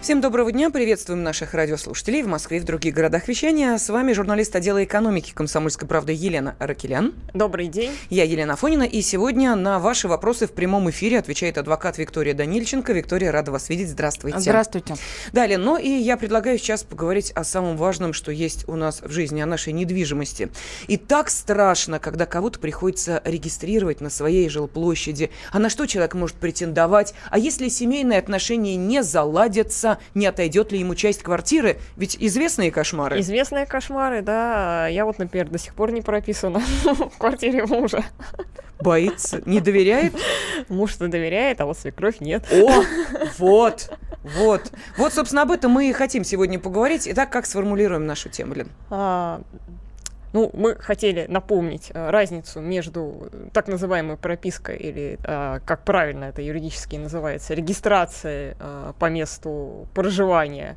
Всем доброго дня. Приветствуем наших радиослушателей в Москве и в других городах вещания. С вами журналист отдела экономики «Комсомольской правды» Елена Ракелян. Добрый день. Я Елена Фонина. И сегодня на ваши вопросы в прямом эфире отвечает адвокат Виктория Данильченко. Виктория, рада вас видеть. Здравствуйте. Здравствуйте. Далее, ну и я предлагаю сейчас поговорить о самом важном, что есть у нас в жизни, о нашей недвижимости. И так страшно, когда кого-то приходится регистрировать на своей жилплощади. А на что человек может претендовать? А если семейные отношения не заладятся, не отойдет ли ему часть квартиры? Ведь известные кошмары. Известные кошмары, да. Я вот, например, до сих пор не прописана в квартире мужа. Боится, не доверяет? Муж-то доверяет, а вот свекровь нет. О, вот, вот. Вот, собственно, об этом мы и хотим сегодня поговорить. Итак, как сформулируем нашу тему, Лен? А, ну, мы хотели напомнить э, разницу между так называемой пропиской или, э, как правильно это юридически называется, регистрацией э, по месту проживания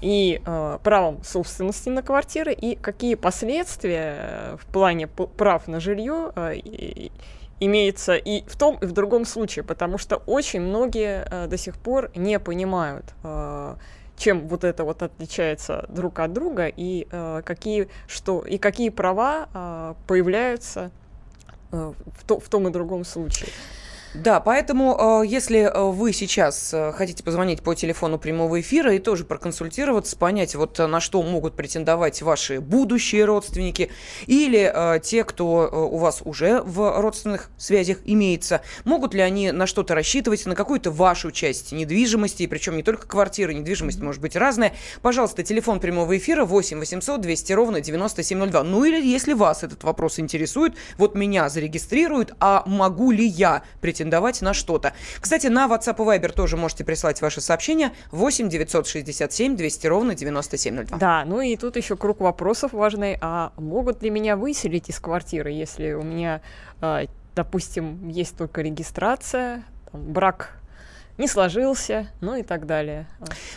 и правом собственности на квартиры, и какие последствия в плане прав на жилье имеется и в том, и в другом случае, потому что очень многие до сих пор не понимают чем вот это вот отличается друг от друга и э, какие что и какие права э, появляются э, в, то, в том и другом случае. Да, поэтому, э, если э, вы сейчас э, хотите позвонить по телефону прямого эфира и тоже проконсультироваться, понять, вот на что могут претендовать ваши будущие родственники или те, кто у вас уже в родственных связях имеется, могут ли они на что-то рассчитывать, на какую-то вашу часть недвижимости, причем не только квартиры, недвижимость может быть разная. Пожалуйста, телефон прямого эфира 8 800 200 ровно 9702. Ну или если вас этот вопрос интересует, вот меня зарегистрируют, а могу ли я претендовать претендовать на что-то. Кстати, на WhatsApp и Viber тоже можете прислать ваши сообщения 8 967 200 ровно 9702. Да, ну и тут еще круг вопросов важный. А могут ли меня выселить из квартиры, если у меня, а, допустим, есть только регистрация, там, брак не сложился, ну и так далее.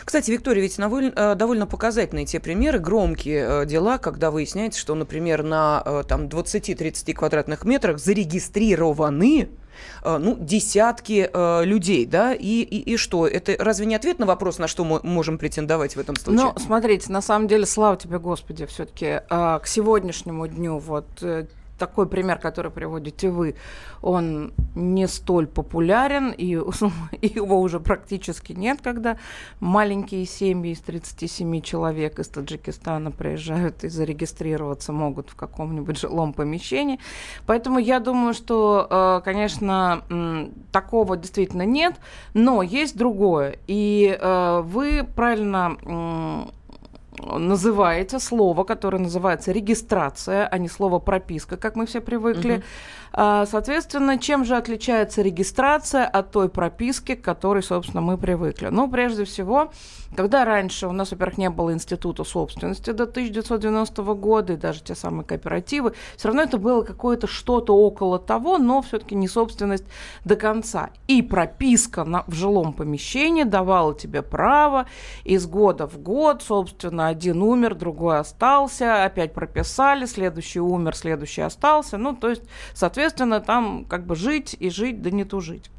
Кстати, Виктория, ведь довольно, довольно показательные те примеры, громкие э, дела, когда выясняется, что, например, на э, там, 20-30 квадратных метрах зарегистрированы Э, ну, десятки э, людей, да, и, и, и что? Это разве не ответ на вопрос, на что мы можем претендовать в этом случае? Ну, смотрите, на самом деле, слава тебе, Господи, все-таки э, к сегодняшнему дню вот э, такой пример, который приводите вы, он не столь популярен, и, его уже практически нет, когда маленькие семьи из 37 человек из Таджикистана приезжают и зарегистрироваться могут в каком-нибудь жилом помещении. Поэтому я думаю, что, э, конечно, такого действительно нет, но есть другое. И э, вы правильно называете слово, которое называется регистрация, а не слово прописка, как мы все привыкли. Угу. Соответственно, чем же отличается регистрация от той прописки, к которой, собственно, мы привыкли? Ну, прежде всего, когда раньше у нас, во-первых, не было института собственности до 1990 года, и даже те самые кооперативы, все равно это было какое-то что-то около того, но все-таки не собственность до конца. И прописка на, в жилом помещении давала тебе право из года в год, собственно, один умер, другой остался, опять прописали, следующий умер, следующий остался. Ну, то есть, соответственно, там как бы жить и жить, да не тужить.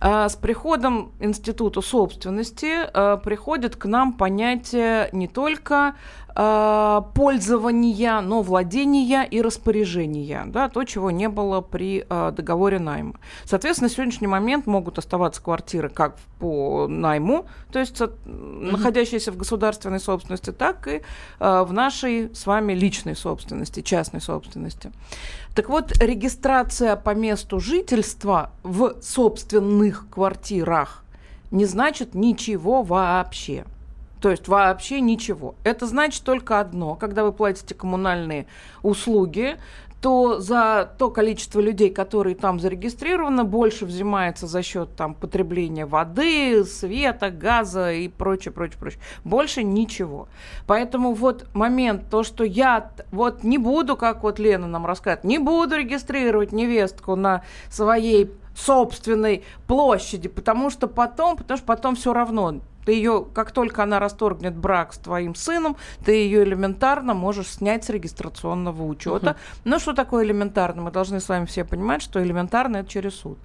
А с приходом института собственности а, приходит к нам понятие не только а, пользования, но владения и распоряжения, да, то, чего не было при а, договоре найма. Соответственно, на сегодняшний момент могут оставаться квартиры как по найму, то есть mm-hmm. находящиеся в государственной собственности, так и а, в нашей с вами личной собственности, частной собственности. Так вот, регистрация по месту жительства в собственных квартирах не значит ничего вообще. То есть вообще ничего. Это значит только одно. Когда вы платите коммунальные услуги, то за то количество людей, которые там зарегистрированы, больше взимается за счет там потребления воды, света, газа и прочее, прочее, прочее. Больше ничего. Поэтому вот момент, то, что я вот не буду, как вот Лена нам рассказывает, не буду регистрировать невестку на своей собственной площади, потому что потом, потому что потом все равно Ты ее, как только она расторгнет брак с твоим сыном, ты ее элементарно можешь снять с регистрационного учета. Угу. Ну, что такое элементарно? Мы должны с вами все понимать, что элементарно это через суд.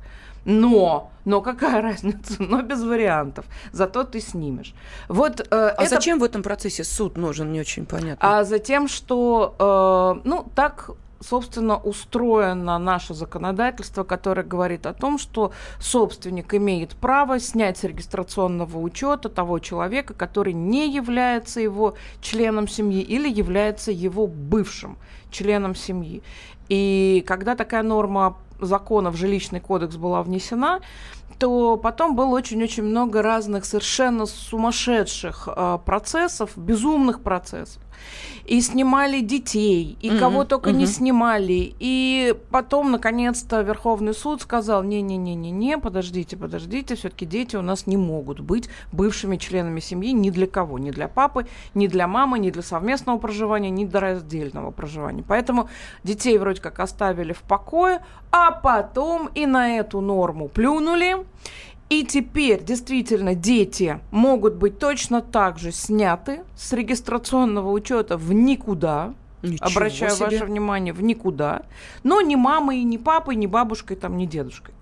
Но, но какая разница? Но без вариантов. Зато ты снимешь. Вот, э, а это... зачем в этом процессе суд нужен, не очень понятно. А за тем, что, э, ну, так собственно, устроено наше законодательство, которое говорит о том, что собственник имеет право снять с регистрационного учета того человека, который не является его членом семьи или является его бывшим членом семьи. И когда такая норма закона в жилищный кодекс была внесена, то потом было очень-очень много разных совершенно сумасшедших э, процессов, безумных процессов и снимали детей, и mm-hmm. кого только mm-hmm. не снимали. И потом, наконец-то, Верховный суд сказал, не-не-не-не-не, подождите, подождите, все-таки дети у нас не могут быть бывшими членами семьи ни для кого, ни для папы, ни для мамы, ни для совместного проживания, ни для раздельного проживания. Поэтому детей вроде как оставили в покое, а потом и на эту норму плюнули. И теперь действительно дети могут быть точно так же сняты с регистрационного учета в никуда. Ничего Обращаю себе. ваше внимание, в никуда. Но ни мамой, ни папой, ни бабушкой, там, ни дедушкой.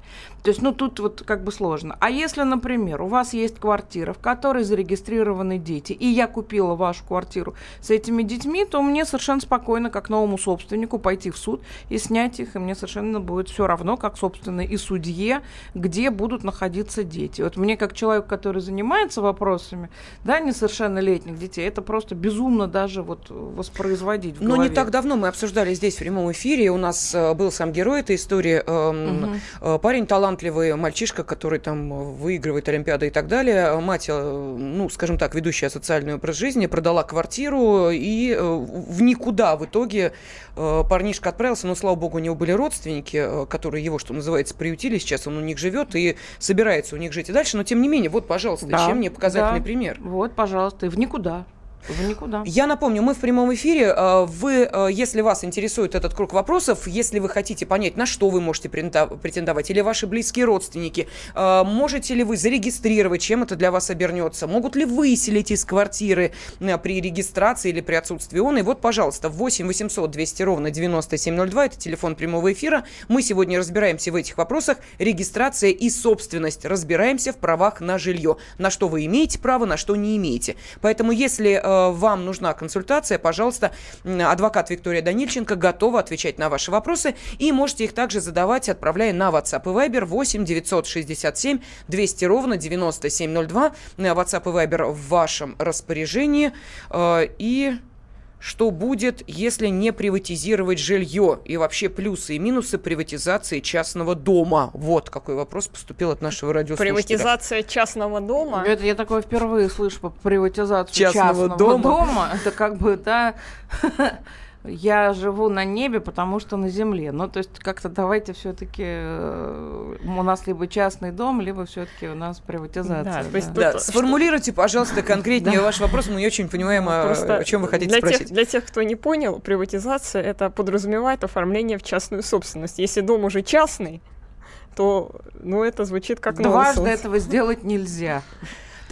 То есть, ну, тут вот как бы сложно. А если, например, у вас есть квартира, в которой зарегистрированы дети, и я купила вашу квартиру с этими детьми, то мне совершенно спокойно, как новому собственнику, пойти в суд и снять их, и мне совершенно будет все равно, как, собственно, и судье, где будут находиться дети. Вот мне, как человек, который занимается вопросами, да, несовершеннолетних детей, это просто безумно даже вот воспроизводить в Но не так давно мы обсуждали здесь в прямом эфире, у нас э, был сам герой этой истории, э, угу. парень талант талантливый мальчишка, который там выигрывает Олимпиады и так далее. Мать, э, ну, скажем так, ведущая социальный образ жизни, продала квартиру и э, в никуда в итоге э, парнишка отправился, но, слава богу, у него были родственники, которые его, что называется, приютили. Сейчас он у них живет и собирается у них жить и дальше. Но, тем не менее, вот, пожалуйста, да, чем мне показательный да. пример? Вот, пожалуйста, и в никуда. В никуда. Я напомню, мы в прямом эфире. Э, вы, э, если вас интересует этот круг вопросов, если вы хотите понять, на что вы можете претендовать, или ваши близкие родственники, э, можете ли вы зарегистрировать, чем это для вас обернется, могут ли выселить из квартиры при регистрации или при отсутствии он. И вот, пожалуйста, 8 800 200 ровно 9702, это телефон прямого эфира. Мы сегодня разбираемся в этих вопросах. Регистрация и собственность. Разбираемся в правах на жилье. На что вы имеете право, на что не имеете. Поэтому, если вам нужна консультация, пожалуйста, адвокат Виктория Данильченко готова отвечать на ваши вопросы. И можете их также задавать, отправляя на WhatsApp и Viber 8 967 200 ровно 9702. WhatsApp и Viber в вашем распоряжении. Э, и что будет, если не приватизировать жилье и вообще плюсы и минусы приватизации частного дома? Вот какой вопрос поступил от нашего радиослушателя. Приватизация частного дома? Это я такое впервые слышу по приватизацию частного, частного дома. дома. Это как бы, да, я живу на небе, потому что на земле. Ну, то есть как-то давайте все-таки э, у нас либо частный дом, либо все-таки у нас приватизация. Да, да. да. Тут... Сформулируйте, пожалуйста, конкретнее ваш вопрос. Мы не очень понимаем, ну, о чем вы хотите спросить. Для тех, кто не понял, приватизация это подразумевает оформление в частную собственность. Если дом уже частный, то ну, это звучит как Дважды нонсенс. этого сделать нельзя.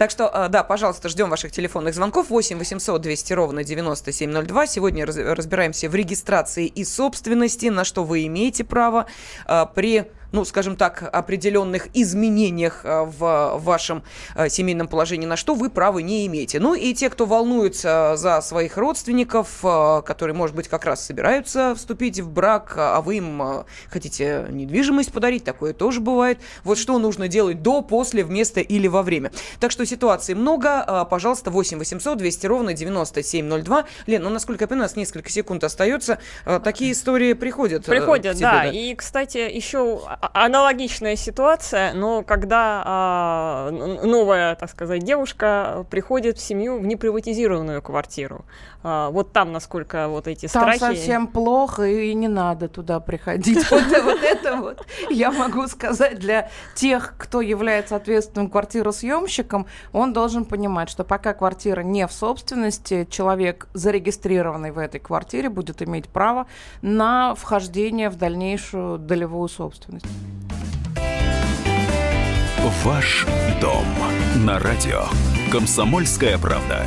Так что, а, да, пожалуйста, ждем ваших телефонных звонков. 8 800 200 ровно 9702. Сегодня разбираемся в регистрации и собственности, на что вы имеете право а, при ну, скажем так, определенных изменениях э, в вашем э, семейном положении, на что вы правы не имеете. Ну и те, кто волнуется за своих родственников, э, которые, может быть, как раз собираются вступить в брак, а вы им хотите недвижимость подарить, такое тоже бывает. Вот что нужно делать до, после, вместо или во время. Так что ситуаций много. Пожалуйста, 8 800 200 ровно 9702. Лен, ну, насколько я понимаю, у нас несколько секунд остается. Такие истории приходят. Приходят, тебе, да. да. И, кстати, еще а, аналогичная ситуация, но когда а, новая, так сказать, девушка приходит в семью в неприватизированную квартиру. А, вот там, насколько вот эти там страхи... Там совсем плохо, и не надо туда приходить. Вот, вот это вот я могу сказать для тех, кто является ответственным квартиросъемщиком, он должен понимать, что пока квартира не в собственности, человек, зарегистрированный в этой квартире, будет иметь право на вхождение в дальнейшую долевую собственность. Ваш дом на радио. Комсомольская правда.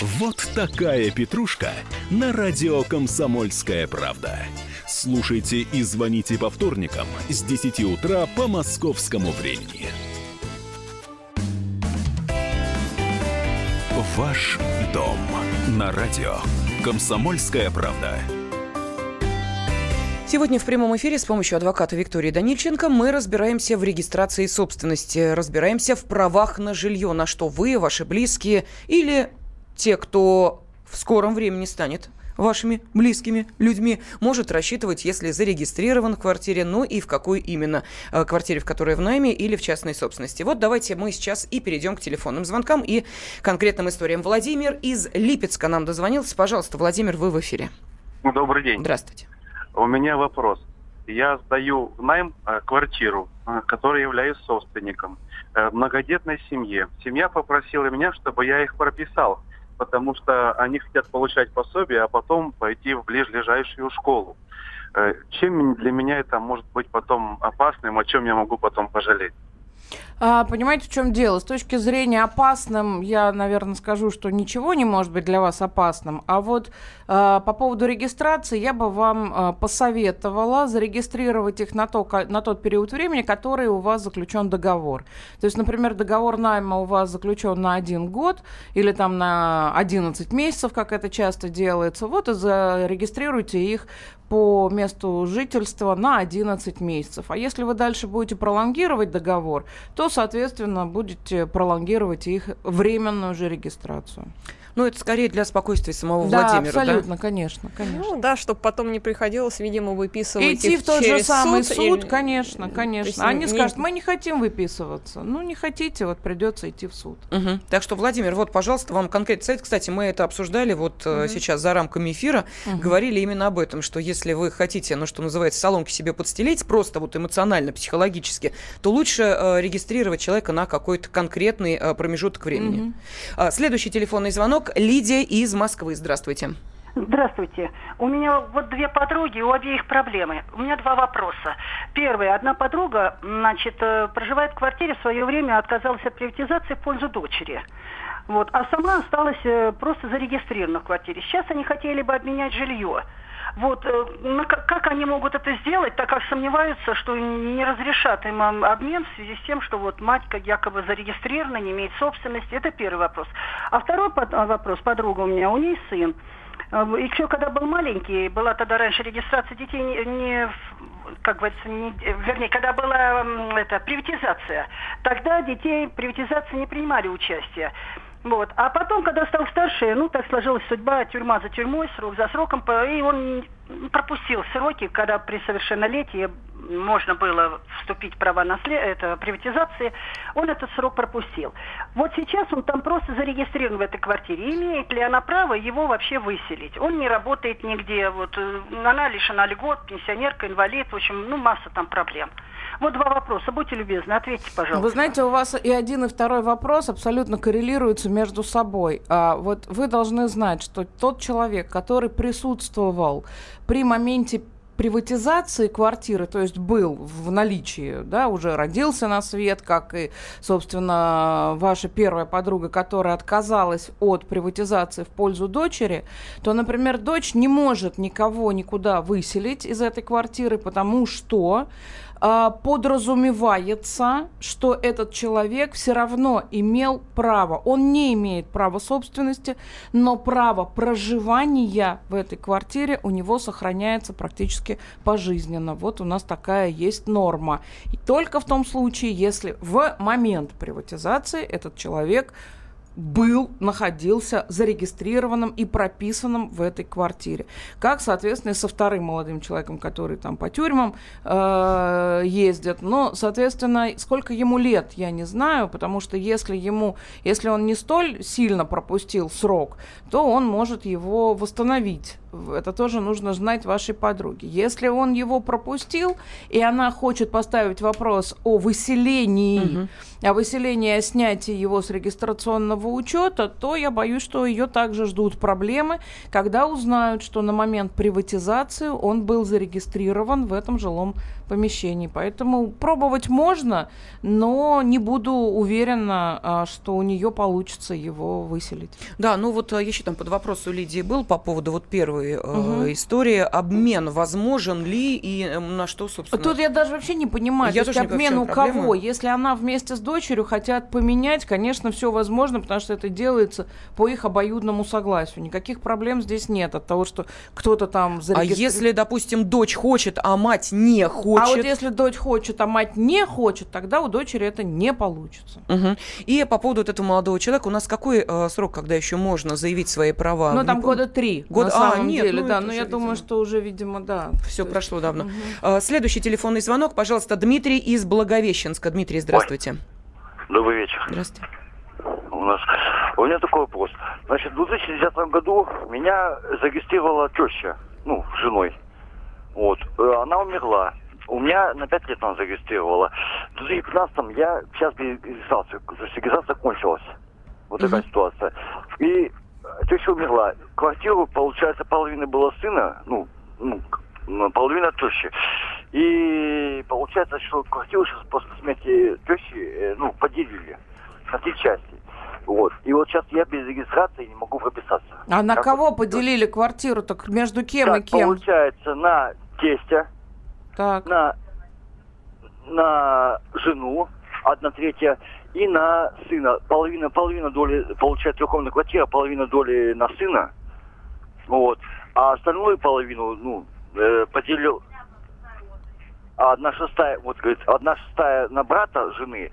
Вот такая петрушка на радио «Комсомольская правда». Слушайте и звоните по вторникам с 10 утра по московскому времени. Ваш дом на радио «Комсомольская правда». Сегодня в прямом эфире с помощью адвоката Виктории Данильченко мы разбираемся в регистрации собственности, разбираемся в правах на жилье, на что вы, ваши близкие или те, кто в скором времени станет вашими близкими людьми, может рассчитывать, если зарегистрирован в квартире, ну и в какой именно э, квартире, в которой в найме или в частной собственности. Вот давайте мы сейчас и перейдем к телефонным звонкам и конкретным историям. Владимир из Липецка нам дозвонился. Пожалуйста, Владимир, вы в эфире. Добрый день. Здравствуйте. У меня вопрос. Я сдаю в найм э, квартиру, э, которой являюсь собственником, многодетной семье. Семья попросила меня, чтобы я их прописал потому что они хотят получать пособие, а потом пойти в ближайшую школу. Э, чем для меня это может быть потом опасным, о чем я могу потом пожалеть? А, понимаете, в чем дело? С точки зрения опасным, я, наверное, скажу, что ничего не может быть для вас опасным. А вот а, по поводу регистрации я бы вам а, посоветовала зарегистрировать их на, то, на тот период времени, который у вас заключен договор. То есть, например, договор найма у вас заключен на один год или там на 11 месяцев, как это часто делается. Вот и зарегистрируйте их по месту жительства на 11 месяцев. А если вы дальше будете пролонгировать договор, то, соответственно, будете пролонгировать их временную же регистрацию. Ну, это скорее для спокойствия самого да, Владимира, абсолютно, да? конечно, конечно. Ну да, чтобы потом не приходилось, видимо, выписывать Идти их в тот через же самый суд. суд, и- конечно, конечно. есть Они не- скажут, мы не хотим выписываться. Ну, не хотите, вот придется идти в суд. Мгм. Так что, Владимир, вот, пожалуйста, вам конкретный совет. Кстати, мы это обсуждали вот э, сейчас за рамками эфира. Говорили именно об этом, что если вы хотите, ну, что называется, соломки себе подстелить, просто вот эмоционально, психологически, то лучше э, регистрировать человека на какой-то конкретный э, промежуток времени. А, следующий телефонный звонок. Лидия из Москвы. Здравствуйте. Здравствуйте. У меня вот две подруги, у обеих проблемы. У меня два вопроса. Первый. Одна подруга, значит, э, проживает в квартире, в свое время отказалась от приватизации в пользу дочери. Вот. А сама осталась э, просто зарегистрирована в квартире. Сейчас они хотели бы обменять жилье. Вот, э, ну, как, они могут это сделать, так как сомневаются, что не разрешат им обмен в связи с тем, что вот мать как якобы зарегистрирована, не имеет собственности. Это первый вопрос. А второй а, вопрос, подруга у меня, у нее сын. Еще когда был маленький, была тогда раньше регистрация детей не, не как говорится, не- вернее, когда была это, приватизация, тогда детей приватизации не принимали участие. Вот. А потом, когда стал старше, ну, так сложилась судьба, тюрьма за тюрьмой, срок за сроком, и он пропустил сроки, когда при совершеннолетии можно было вступить в права насле... это, приватизации, он этот срок пропустил. Вот сейчас он там просто зарегистрирован в этой квартире. Имеет ли она право его вообще выселить? Он не работает нигде, вот, э, она лишена льгот, пенсионерка, инвалид, в общем, ну, масса там проблем. Вот два вопроса, будьте любезны, ответьте, пожалуйста. Вы знаете, у вас и один, и второй вопрос абсолютно коррелируются между собой. А, вот вы должны знать, что тот человек, который присутствовал при моменте приватизации квартиры, то есть был в наличии, да, уже родился на свет, как и, собственно, ваша первая подруга, которая отказалась от приватизации в пользу дочери, то, например, дочь не может никого никуда выселить из этой квартиры, потому что а, подразумевается, что этот человек все равно имел право. Он не имеет права собственности, но право проживания в этой квартире у него сохраняется практически пожизненно. Вот у нас такая есть норма. И только в том случае, если в момент приватизации этот человек был, находился зарегистрированным и прописанным в этой квартире. Как, соответственно, со вторым молодым человеком, который там по тюрьмам э, ездит. Но, соответственно, сколько ему лет, я не знаю, потому что если ему, если он не столь сильно пропустил срок, то он может его восстановить это тоже нужно знать вашей подруге. Если он его пропустил, и она хочет поставить вопрос о выселении, угу. о выселении, о снятии его с регистрационного учета, то я боюсь, что ее также ждут проблемы, когда узнают, что на момент приватизации он был зарегистрирован в этом жилом помещении. Поэтому пробовать можно, но не буду уверена, а, что у нее получится его выселить. Да, ну вот а, еще там под вопрос у Лидии был по поводу вот первой угу. э, истории. Обмен возможен ли и эм, на что, собственно? Тут я даже вообще не понимаю. Я То есть обмен у кого? Если она вместе с дочерью хотят поменять, конечно, все возможно, потому что это делается по их обоюдному согласию. Никаких проблем здесь нет от того, что кто-то там зарегистрирует. А если, допустим, дочь хочет, а мать не хочет? Хочет. А вот если дочь хочет, а мать не хочет, тогда у дочери это не получится. Угу. И по поводу вот этого молодого человека, у нас какой э, срок, когда еще можно заявить свои права? Ну, там не года три, Год... на самом а, нет, деле, ну, да. Но я видимо... думаю, что уже, видимо, да. Все прошло давно. Угу. Следующий телефонный звонок, пожалуйста, Дмитрий из Благовещенска. Дмитрий, здравствуйте. Ой. Добрый вечер. Здравствуйте. У нас у меня такой вопрос. Значит, в 2010 году меня зарегистрировала теща, ну, с женой. Вот. Э, она умерла. У меня на 5 лет она зарегистрировала. В 2015 я сейчас без регистрации, регистрация кончилась. Вот такая ситуация. И теща умерла. Квартиру, получается, половина была сына, ну, ну, половина тещи. И получается, что квартиру сейчас после смерти тещи, э, ну, поделили на три части. Вот. И вот сейчас я без регистрации не могу прописаться. А на как кого вот? поделили квартиру? Так между кем так, и кем? Получается, на тестя, так. на, на жену, одна третья, и на сына. Половина, половина доли, получается, трехкомнатная квартира, половина доли на сына. Вот. А остальную половину, ну, э, поделил а одна шестая, вот говорит, одна шестая на брата жены,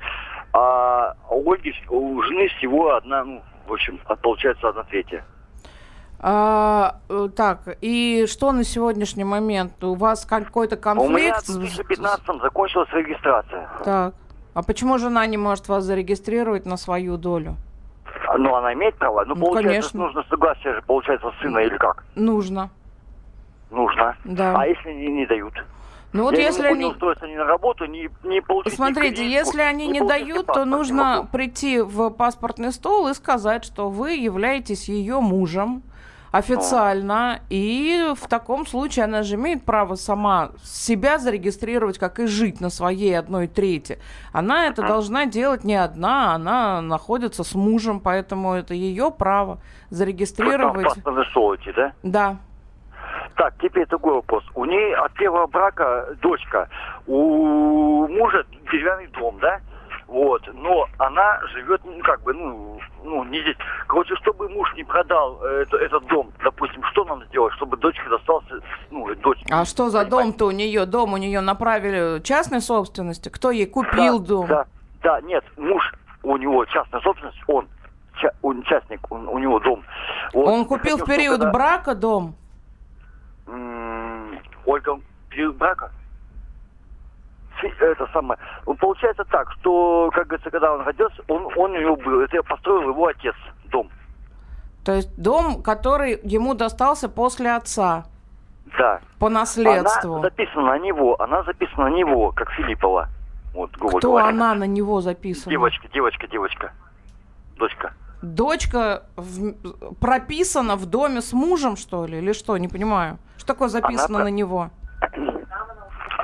а у Ольги, у жены всего одна, ну, в общем, получается одна третья. А, э, так, и что на сегодняшний момент? У вас какой-то конфликт? У меня в 2015 закончилась регистрация. Так. А почему жена не может вас зарегистрировать на свою долю? Ну, она имеет право. Ну, ну получается, конечно. нужно согласие же, получается, сына или как? Нужно. Нужно? Да. А если не, не дают? Ну вот я если они... устроиться ни на работу, не, не получить Смотрите, ни если они не, не дают, то нужно прийти в паспортный стол и сказать, что вы являетесь ее мужем, официально, и в таком случае она же имеет право сама себя зарегистрировать, как и жить на своей одной трети. Она это должна делать не одна, она находится с мужем, поэтому это ее право зарегистрировать. Вы да? Да. Так, теперь такой вопрос. У ней от первого брака дочка, у мужа деревянный дом, да? Вот, но она живет, ну, как бы, ну, ну, не здесь. Короче, чтобы муж не продал э, это, этот дом, допустим, что нам сделать, чтобы дочке достался, ну, дочь. А что за дом-то у нее? Дом у нее направили частной собственности? Кто ей купил да, дом? Да, да, нет, муж у него частная собственность, он, ча, он частник, он, у него дом. Вот. Он купил в период брака дом? Ольга, период брака? Это самое. Получается так, что, как говорится, когда он родился, он, он у него был. Это построил его отец дом. То есть дом, который ему достался после отца. Да. По наследству. Она записана на него, она записана на него, как Филиппова. Вот, грубо Кто говоря. она на него записана? Девочка, девочка, девочка. Дочка. Дочка в... прописана в доме с мужем, что ли? Или что? Не понимаю. Что такое записано она... на него?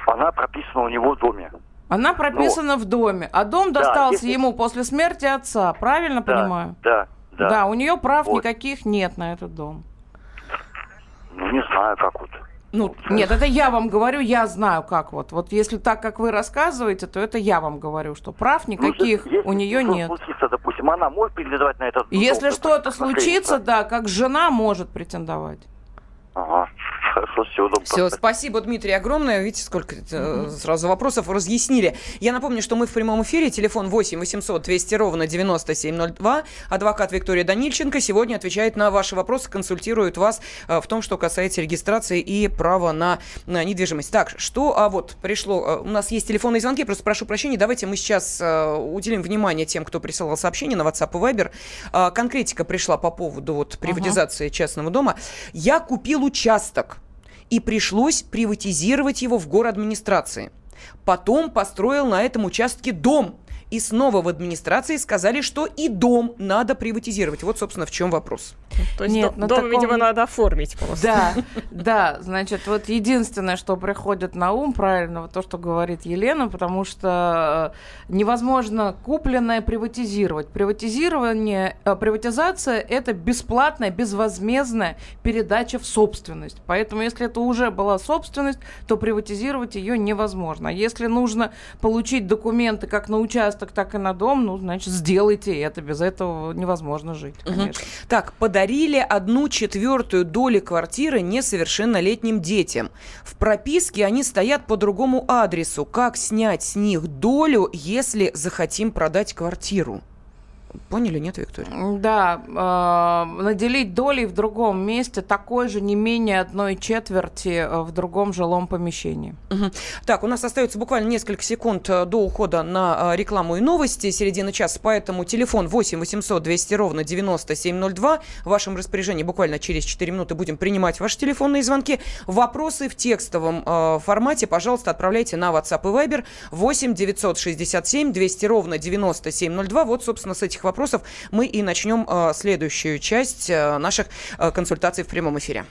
Она прописана у него в доме. Она прописана Но... в доме, а дом достался да, если... ему после смерти отца, правильно да, понимаю? Да, да. Да, у нее прав вот. никаких нет на этот дом. Ну, не знаю, как вот. Ну, нет, это я вам говорю, я знаю, как вот. Вот если так, как вы рассказываете, то это я вам говорю, что прав ну, никаких ну, у нее нет. случится, допустим, она может претендовать на этот Если что-то случится, да, как жена может претендовать. Ага. Хорошо, всего доброго. Все, спасибо, Дмитрий, огромное. Видите, сколько э, сразу вопросов разъяснили. Я напомню, что мы в прямом эфире. Телефон 8 800 200 ровно 9702. Адвокат Виктория Данильченко сегодня отвечает на ваши вопросы, консультирует вас э, в том, что касается регистрации и права на, на недвижимость. Так, что, а вот пришло, э, у нас есть телефонные звонки, просто прошу прощения, давайте мы сейчас уделим внимание тем, кто присылал сообщение на WhatsApp и Viber. Э, конкретика пришла по поводу вот приватизации частного дома. Я купил участок и пришлось приватизировать его в город администрации. Потом построил на этом участке дом. И снова в администрации сказали, что и дом надо приватизировать. Вот, собственно, в чем вопрос. То есть Нет, дом, дом, таком видимо, надо оформить просто. Да, да, значит, вот единственное, что приходит на ум, правильно, вот то, что говорит Елена, потому что э, невозможно купленное приватизировать. Приватизирование, э, приватизация – это бесплатная, безвозмездная передача в собственность. Поэтому, если это уже была собственность, то приватизировать ее невозможно. А Если нужно получить документы как на участок, так и на дом, ну, значит, сделайте это. Без этого невозможно жить, конечно. Так, подарили одну четвертую доли квартиры несовершеннолетним детям. В прописке они стоят по другому адресу. Как снять с них долю, если захотим продать квартиру? Поняли, нет, Виктория? Да, э, наделить долей в другом месте такой же не менее одной четверти э, в другом жилом помещении. Мгм. Так, у нас остается буквально несколько секунд э, до ухода на э, рекламу и новости, середина часа, поэтому телефон 8 800 200 ровно 9702. В вашем распоряжении буквально через 4 минуты будем принимать ваши телефонные звонки. Вопросы в текстовом э, формате, пожалуйста, отправляйте на WhatsApp и Viber 8 967 200 ровно 9702. Вот, собственно, с этих вопросов мы и начнем э, следующую часть э, наших э, консультаций в прямом эфире.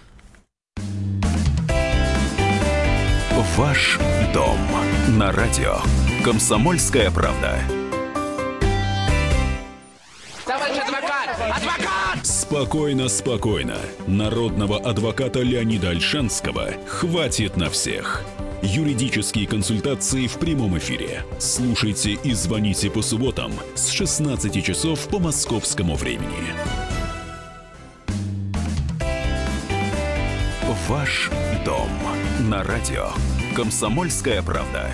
Ваш дом на радио. Комсомольская правда. Спокойно, спокойно. Народного адвоката Леонида Альшанского хватит на всех. Юридические консультации в прямом эфире. Слушайте и звоните по субботам с 16 часов по московскому времени. Ваш дом на радио. Комсомольская правда.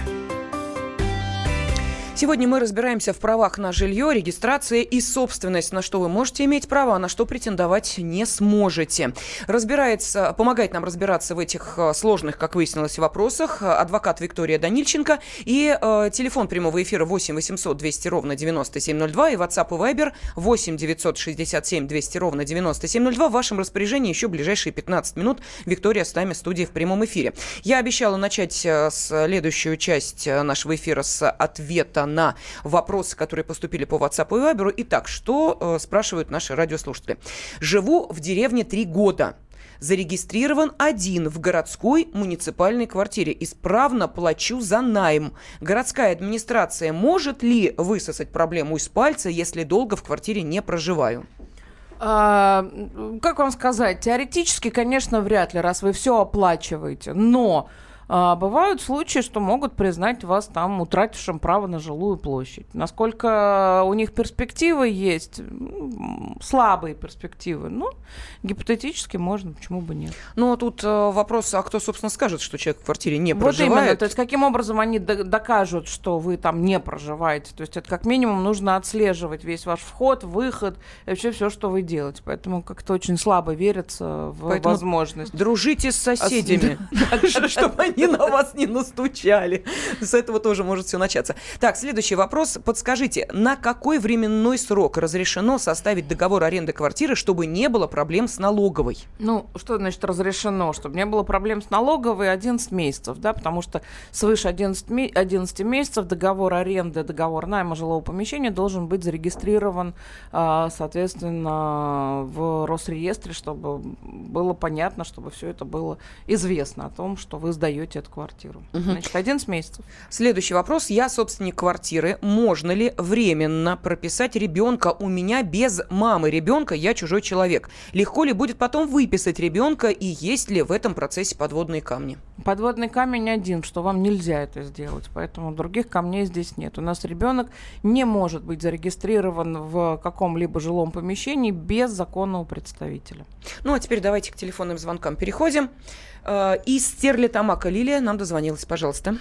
Сегодня мы разбираемся в правах на жилье, регистрация и собственность, на что вы можете иметь право, а на что претендовать не сможете. Разбирается, помогает нам разбираться в этих э, сложных, как выяснилось, вопросах адвокат Виктория Данильченко и э, телефон прямого эфира 8 800 200 ровно 9702 и WhatsApp и Viber 8 967 200 ровно 9702. В вашем распоряжении еще ближайшие 15 минут. Виктория с нами в студии в прямом эфире. Я обещала начать э, следующую часть э, нашего эфира с ответа на вопросы, которые поступили по WhatsApp и Viber. Итак, что э, спрашивают наши радиослушатели? Живу в деревне три года. Зарегистрирован один в городской муниципальной квартире. Исправно плачу за найм. Городская администрация может ли высосать проблему из пальца, если долго в квартире не проживаю? А, как вам сказать, теоретически, конечно, вряд ли, раз вы все оплачиваете, но а, бывают случаи, что могут признать вас там утратившим право на жилую площадь. Насколько у них перспективы есть, слабые перспективы, ну, гипотетически можно, почему бы нет. Ну, а тут э, вопрос, а кто, собственно, скажет, что человек в квартире не Вот проживает? именно, то есть каким образом они до- докажут, что вы там не проживаете. То есть это как минимум нужно отслеживать весь ваш вход, выход, и вообще все, что вы делаете. Поэтому как-то очень слабо верится в Поэтому возможность. Дружите с соседями, чтобы они на вас не настучали. С этого тоже может все начаться. Так, следующий вопрос. Подскажите, на какой временной срок разрешено составить договор аренды квартиры, чтобы не было проблем с налоговой? Ну, что значит разрешено? Чтобы не было проблем с налоговой 11 месяцев, да, потому что свыше 11, ме- 11 месяцев договор аренды, договор найма жилого помещения должен быть зарегистрирован, а, соответственно, в Росреестре, чтобы было понятно, чтобы все это было известно о том, что вы сдаете эту квартиру. Значит, 11 месяцев. Следующий вопрос. Я собственник квартиры. Можно ли временно прописать ребенка у меня без мамы ребенка? Я чужой человек. Легко ли будет потом выписать ребенка и есть ли в этом процессе подводные камни? Подводный камень один, что вам нельзя это сделать, поэтому других камней здесь нет. У нас ребенок не может быть зарегистрирован в каком-либо жилом помещении без законного представителя. Ну а теперь давайте к телефонным звонкам переходим. Э, из Стерлитамака Лилия нам дозвонилась, пожалуйста.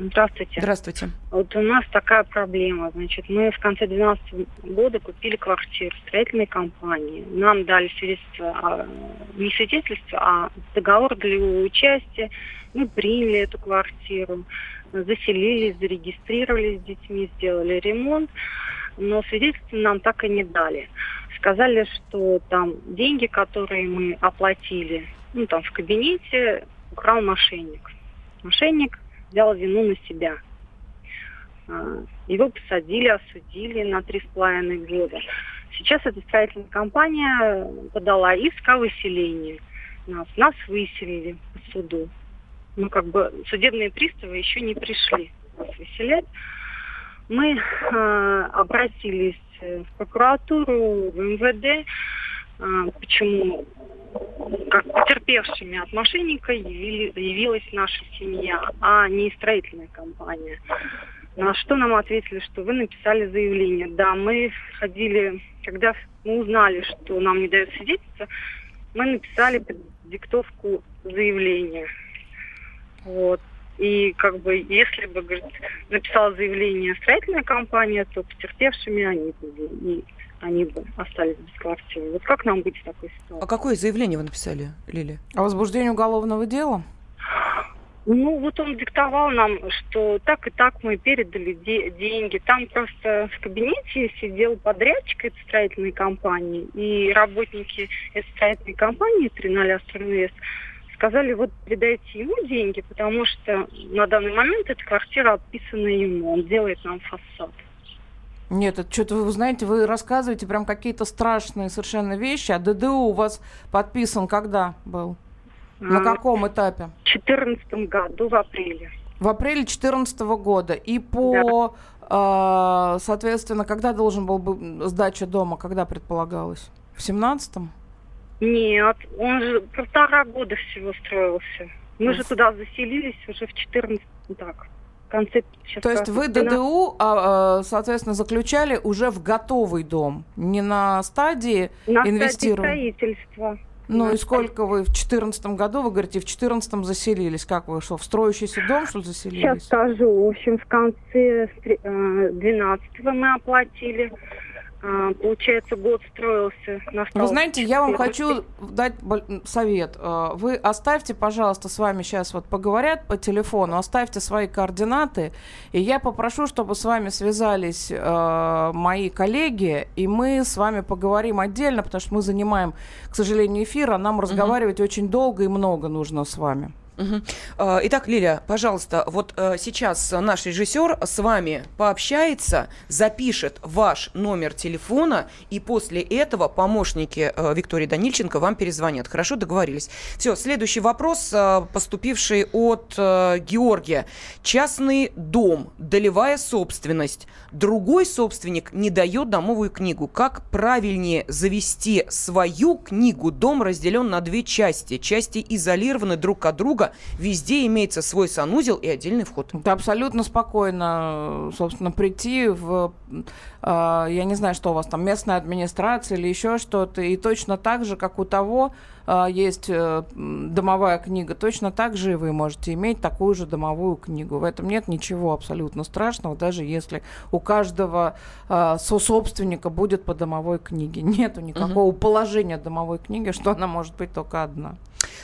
Здравствуйте. Здравствуйте. Вот у нас такая проблема. Значит, мы в конце 2012 года купили квартиру в строительной компании. Нам дали свидетельство, а, не свидетельство, а договор для участия. Мы приняли эту квартиру, заселились, зарегистрировались с детьми, сделали ремонт. Но свидетельство нам так и не дали. Сказали, что там деньги, которые мы оплатили, ну там в кабинете, украл мошенник. Мошенник взял вину на себя. А, его посадили, осудили на три с половиной года. Сейчас эта строительная компания подала иск о выселении. Нас, нас выселили по суду. Ну, как бы судебные приставы еще не пришли нас выселять. Мы э, обратились в прокуратуру, в МВД. Э, почему как потерпевшими от мошенника явилась наша семья, а не строительная компания. На что нам ответили, что вы написали заявление. Да, мы ходили, когда мы узнали, что нам не дают свидетельство, мы написали диктовку заявления. Вот. И как бы, если бы, говорит, написала заявление строительная компания, то потерпевшими они были. И они бы остались без квартиры. Вот как нам быть в такой ситуации? А какое заявление вы написали, Лили? О возбуждении уголовного дела? Ну, вот он диктовал нам, что так и так мы передали де- деньги. Там просто в кабинете сидел подрядчик этой строительной компании, и работники этой строительной компании 3.0 Астронвест сказали, вот передайте ему деньги, потому что на данный момент эта квартира отписана ему, он делает нам фасад. Нет, это что-то вы знаете, вы рассказываете прям какие-то страшные совершенно вещи. А ДДУ у вас подписан когда был? На каком этапе? В 2014 году, в апреле. В апреле 2014 года. И по, да. э, соответственно, когда должен был бы сдача дома, когда предполагалось? В 17-м? Нет, он же полтора года всего строился. Мы же туда заселились уже в 14 так конце... То есть вы ДДУ, а, а, соответственно, заключали уже в готовый дом, не на стадии на инвестирования? стадии строительства. Ну на и сколько вы в 2014 году, вы говорите, в 2014 заселились? Как вы, что, в строящийся дом, что ли, заселились? Сейчас скажу. В общем, в конце 12 э, мы оплатили получается, год строился. Вы знаете, я вам хочу дать совет. А, вы оставьте, пожалуйста, с вами сейчас вот поговорят по телефону, оставьте свои координаты, и я попрошу, чтобы с вами связались э, мои коллеги, и мы с вами поговорим отдельно, потому что мы занимаем, к сожалению, эфир, а нам разговаривать угу. очень долго и много нужно с вами. Угу. Итак, Лилия, пожалуйста, вот э, сейчас наш режиссер с вами пообщается, запишет ваш номер телефона, и после этого помощники э, Виктории Данильченко вам перезвонят. Хорошо, договорились. Все, следующий вопрос, э, поступивший от Георгия. Частный дом, долевая собственность. Другой собственник не дает домовую книгу. Как правильнее завести свою книгу? Дом разделен на две части. Части изолированы друг от друга, везде имеется свой санузел и отдельный вход. Это абсолютно спокойно, собственно, прийти в, э, я не знаю, что у вас там, местная администрация или еще что-то, и точно так же, как у того есть э, домовая книга, точно так же и вы можете иметь такую же домовую книгу. В этом нет ничего абсолютно страшного, даже если у каждого э, собственника будет по домовой книге. Нету никакого угу. положения домовой книги, что она может быть только одна.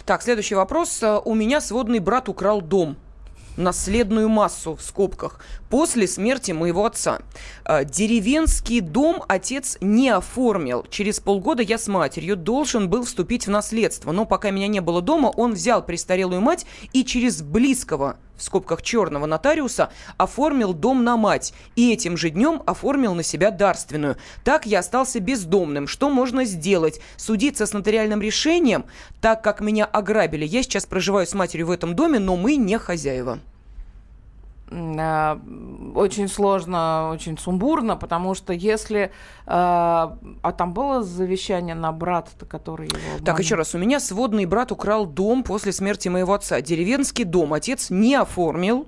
Так, следующий вопрос. У меня сводный брат украл дом наследную массу в скобках после смерти моего отца. Э, деревенский дом отец не оформил. Через полгода я с матерью должен был вступить в наследство. Но пока меня не было дома, он взял престарелую мать и через близкого в скобках черного нотариуса, оформил дом на мать и этим же днем оформил на себя дарственную. Так я остался бездомным. Что можно сделать? Судиться с нотариальным решением, так как меня ограбили. Я сейчас проживаю с матерью в этом доме, но мы не хозяева. Э, очень сложно, очень сумбурно, потому что если... Э, а там было завещание на брата, который его... Обманул? Так, еще раз. У меня сводный брат украл дом после смерти моего отца. Деревенский дом отец не оформил,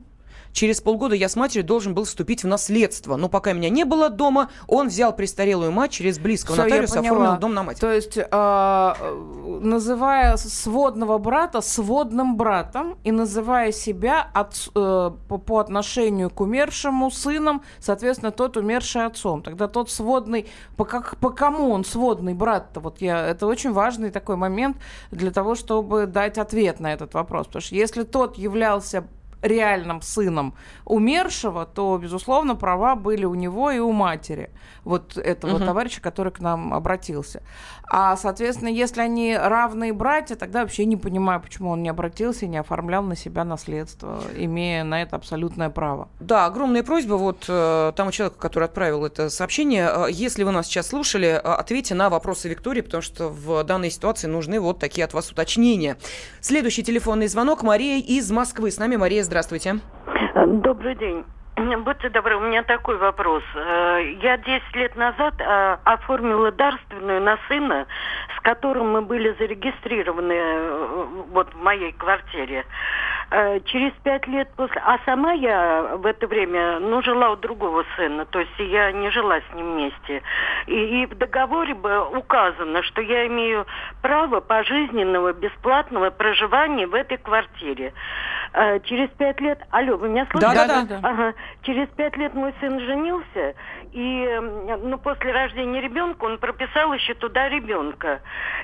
Через полгода я с матерью должен был вступить в наследство. Но пока меня не было дома, он взял престарелую мать через близкого Всё, нотариуса, оформил дом на мать. То есть, э, называя сводного брата сводным братом и называя себя от, э, по, по отношению к умершему сыном, соответственно, тот умерший отцом. Тогда тот сводный, по, как, по кому он сводный брат-то? Вот я, это очень важный такой момент для того, чтобы дать ответ на этот вопрос. Потому что если тот являлся реальным сыном умершего, то, безусловно, права были у него и у матери вот этого угу. товарища, который к нам обратился. А, соответственно, если они равные братья, тогда вообще не понимаю, почему он не обратился и не оформлял на себя наследство, имея на это абсолютное право. Да, огромная просьба вот э, тому человеку, который отправил это сообщение. Э, если вы нас сейчас слушали, э, ответьте на вопросы Виктории, потому что в данной ситуации нужны вот такие от вас уточнения. Следующий телефонный звонок. Мария из Москвы. С нами Мария, здравствуйте. Добрый день. Будьте добры, у меня такой вопрос. Э, я 10 лет назад э, оформила дарственную на сына, с которым мы были зарегистрированы э, вот в моей квартире. Через пять лет после... А сама я в это время, ну, жила у другого сына, то есть я не жила с ним вместе. И, и в договоре бы указано, что я имею право пожизненного бесплатного проживания в этой квартире. Через пять лет... Алло, вы меня слышите? Да, да, да. Ага. Через пять лет мой сын женился, и ну, после рождения ребенка он прописал еще туда ребенка.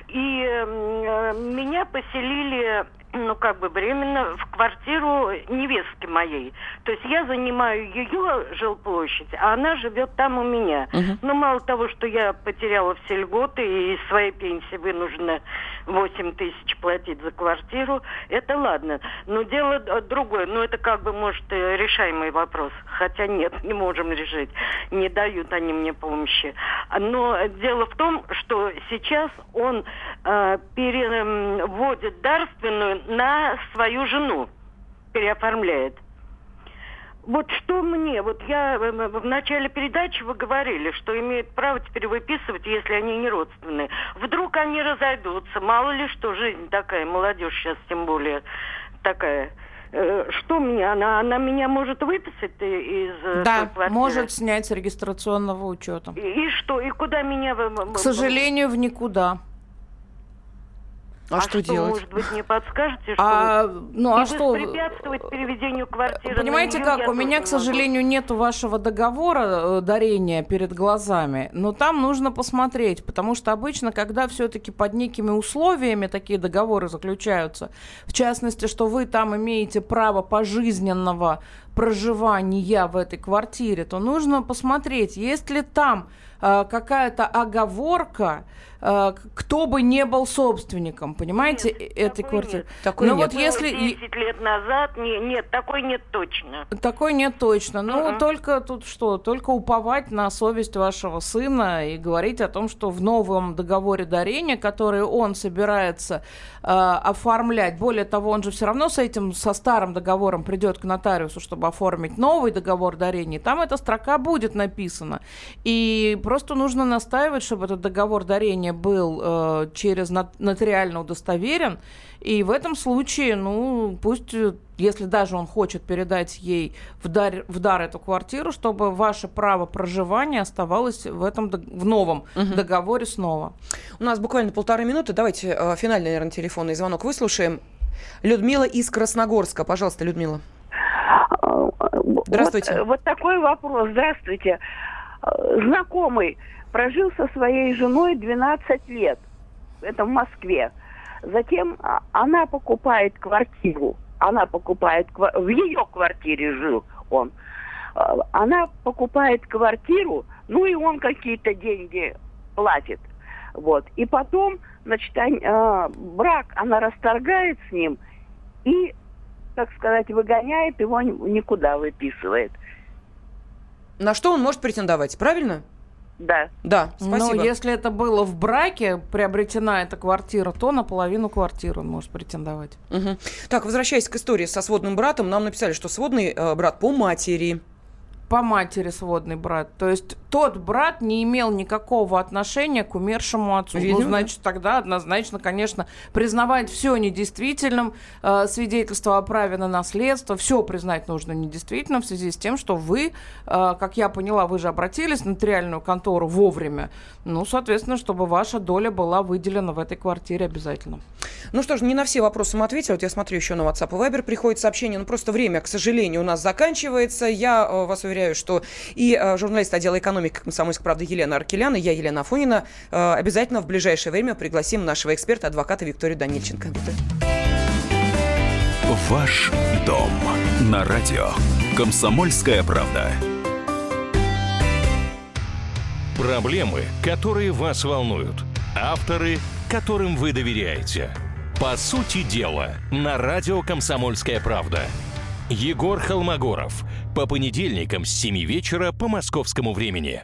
И э, меня поселили ну, как бы временно в квартиру невестки моей. То есть я занимаю ее жилплощадь, а она живет там у меня. Uh-huh. Но мало того, что я потеряла все льготы и из своей пенсии вынуждена 8 тысяч платить за квартиру, это ладно. Но дело другое. Ну, это как бы, может, решаемый вопрос. Хотя нет, не можем решить. Не дают они мне помощи. Но дело в том, что сейчас он э, переводит дарственную на свою жену переоформляет. Вот что мне, вот я э, в начале передачи вы говорили, что имеют право теперь выписывать, если они не родственные. Вдруг они разойдутся, мало ли что, жизнь такая, молодежь сейчас тем более такая. Э, что мне, она, она меня может выписать из э, Да, может снять с регистрационного учета. И, и что, и куда меня... К сожалению, в никуда. А, а что, что делать? Может быть, не подскажете, что а, ну, а что? препятствовать переведению квартиры? Понимаете нее, как? У меня, к сожалению, нет вашего договора э, дарения перед глазами, но там нужно посмотреть, потому что обычно, когда все-таки под некими условиями такие договоры заключаются, в частности, что вы там имеете право пожизненного проживания в этой квартире, то нужно посмотреть, есть ли там э, какая-то оговорка, Э, кто бы не был собственником, понимаете, нет, этой квартиры. Такой Но ну, нет. вот если 10 лет назад не, нет, такой нет точно. Такой нет точно. Ну uh-uh. только тут что, только уповать на совесть вашего сына и говорить о том, что в новом договоре дарения, который он собирается э, оформлять, более того, он же все равно с этим со старым договором придет к нотариусу, чтобы оформить новый договор дарения. Там эта строка будет написана, и просто нужно настаивать, чтобы этот договор дарения был э, через нотариально удостоверен, и в этом случае, ну, пусть, э, если даже он хочет передать ей в дар, в дар эту квартиру, чтобы ваше право проживания оставалось в этом в новом угу. договоре снова. У нас буквально полторы минуты. Давайте э, финальный, наверное, телефонный звонок выслушаем. Людмила из Красногорска. Пожалуйста, Людмила. Здравствуйте. Вот, вот такой вопрос. Здравствуйте. Знакомый прожил со своей женой 12 лет. Это в Москве. Затем а, она покупает квартиру. Она покупает... В ее квартире жил он. А, она покупает квартиру, ну и он какие-то деньги платит. Вот. И потом, значит, они, э, брак она расторгает с ним и, так сказать, выгоняет его никуда, выписывает. На что он может претендовать, правильно? Да. Да, спасибо. Но если это было в браке, приобретена эта квартира, то на половину квартиры он может претендовать. Мгм. Так, возвращаясь к истории со сводным братом, нам написали, что сводный э, брат по матери. По матери сводный брат. То есть тот брат не имел никакого отношения к умершему отцу. Видимо, ну, значит, тогда однозначно, конечно, признавать все недействительным, э, свидетельство о праве на наследство, все признать нужно недействительным в связи с тем, что вы, э, как я поняла, вы же обратились в нотариальную контору вовремя. Ну, соответственно, чтобы ваша доля была выделена в этой квартире обязательно. Ну что ж, не на все вопросы мы ответили. Вот я смотрю, еще на WhatsApp и Viber приходит сообщение. Ну просто время, к сожалению, у нас заканчивается. Я э, вас уверяю, что и э, журналист отдела экономики «Комсомольской правды» Елена Аркелян, я, Елена Афонина, э, обязательно в ближайшее время пригласим нашего эксперта, адвоката Викторию Данильченко. Ваш дом на радио. Комсомольская правда. Проблемы, которые вас волнуют. Авторы, которым вы доверяете. По сути дела, на радио «Комсомольская правда». Егор Холмогоров. По понедельникам с 7 вечера по московскому времени.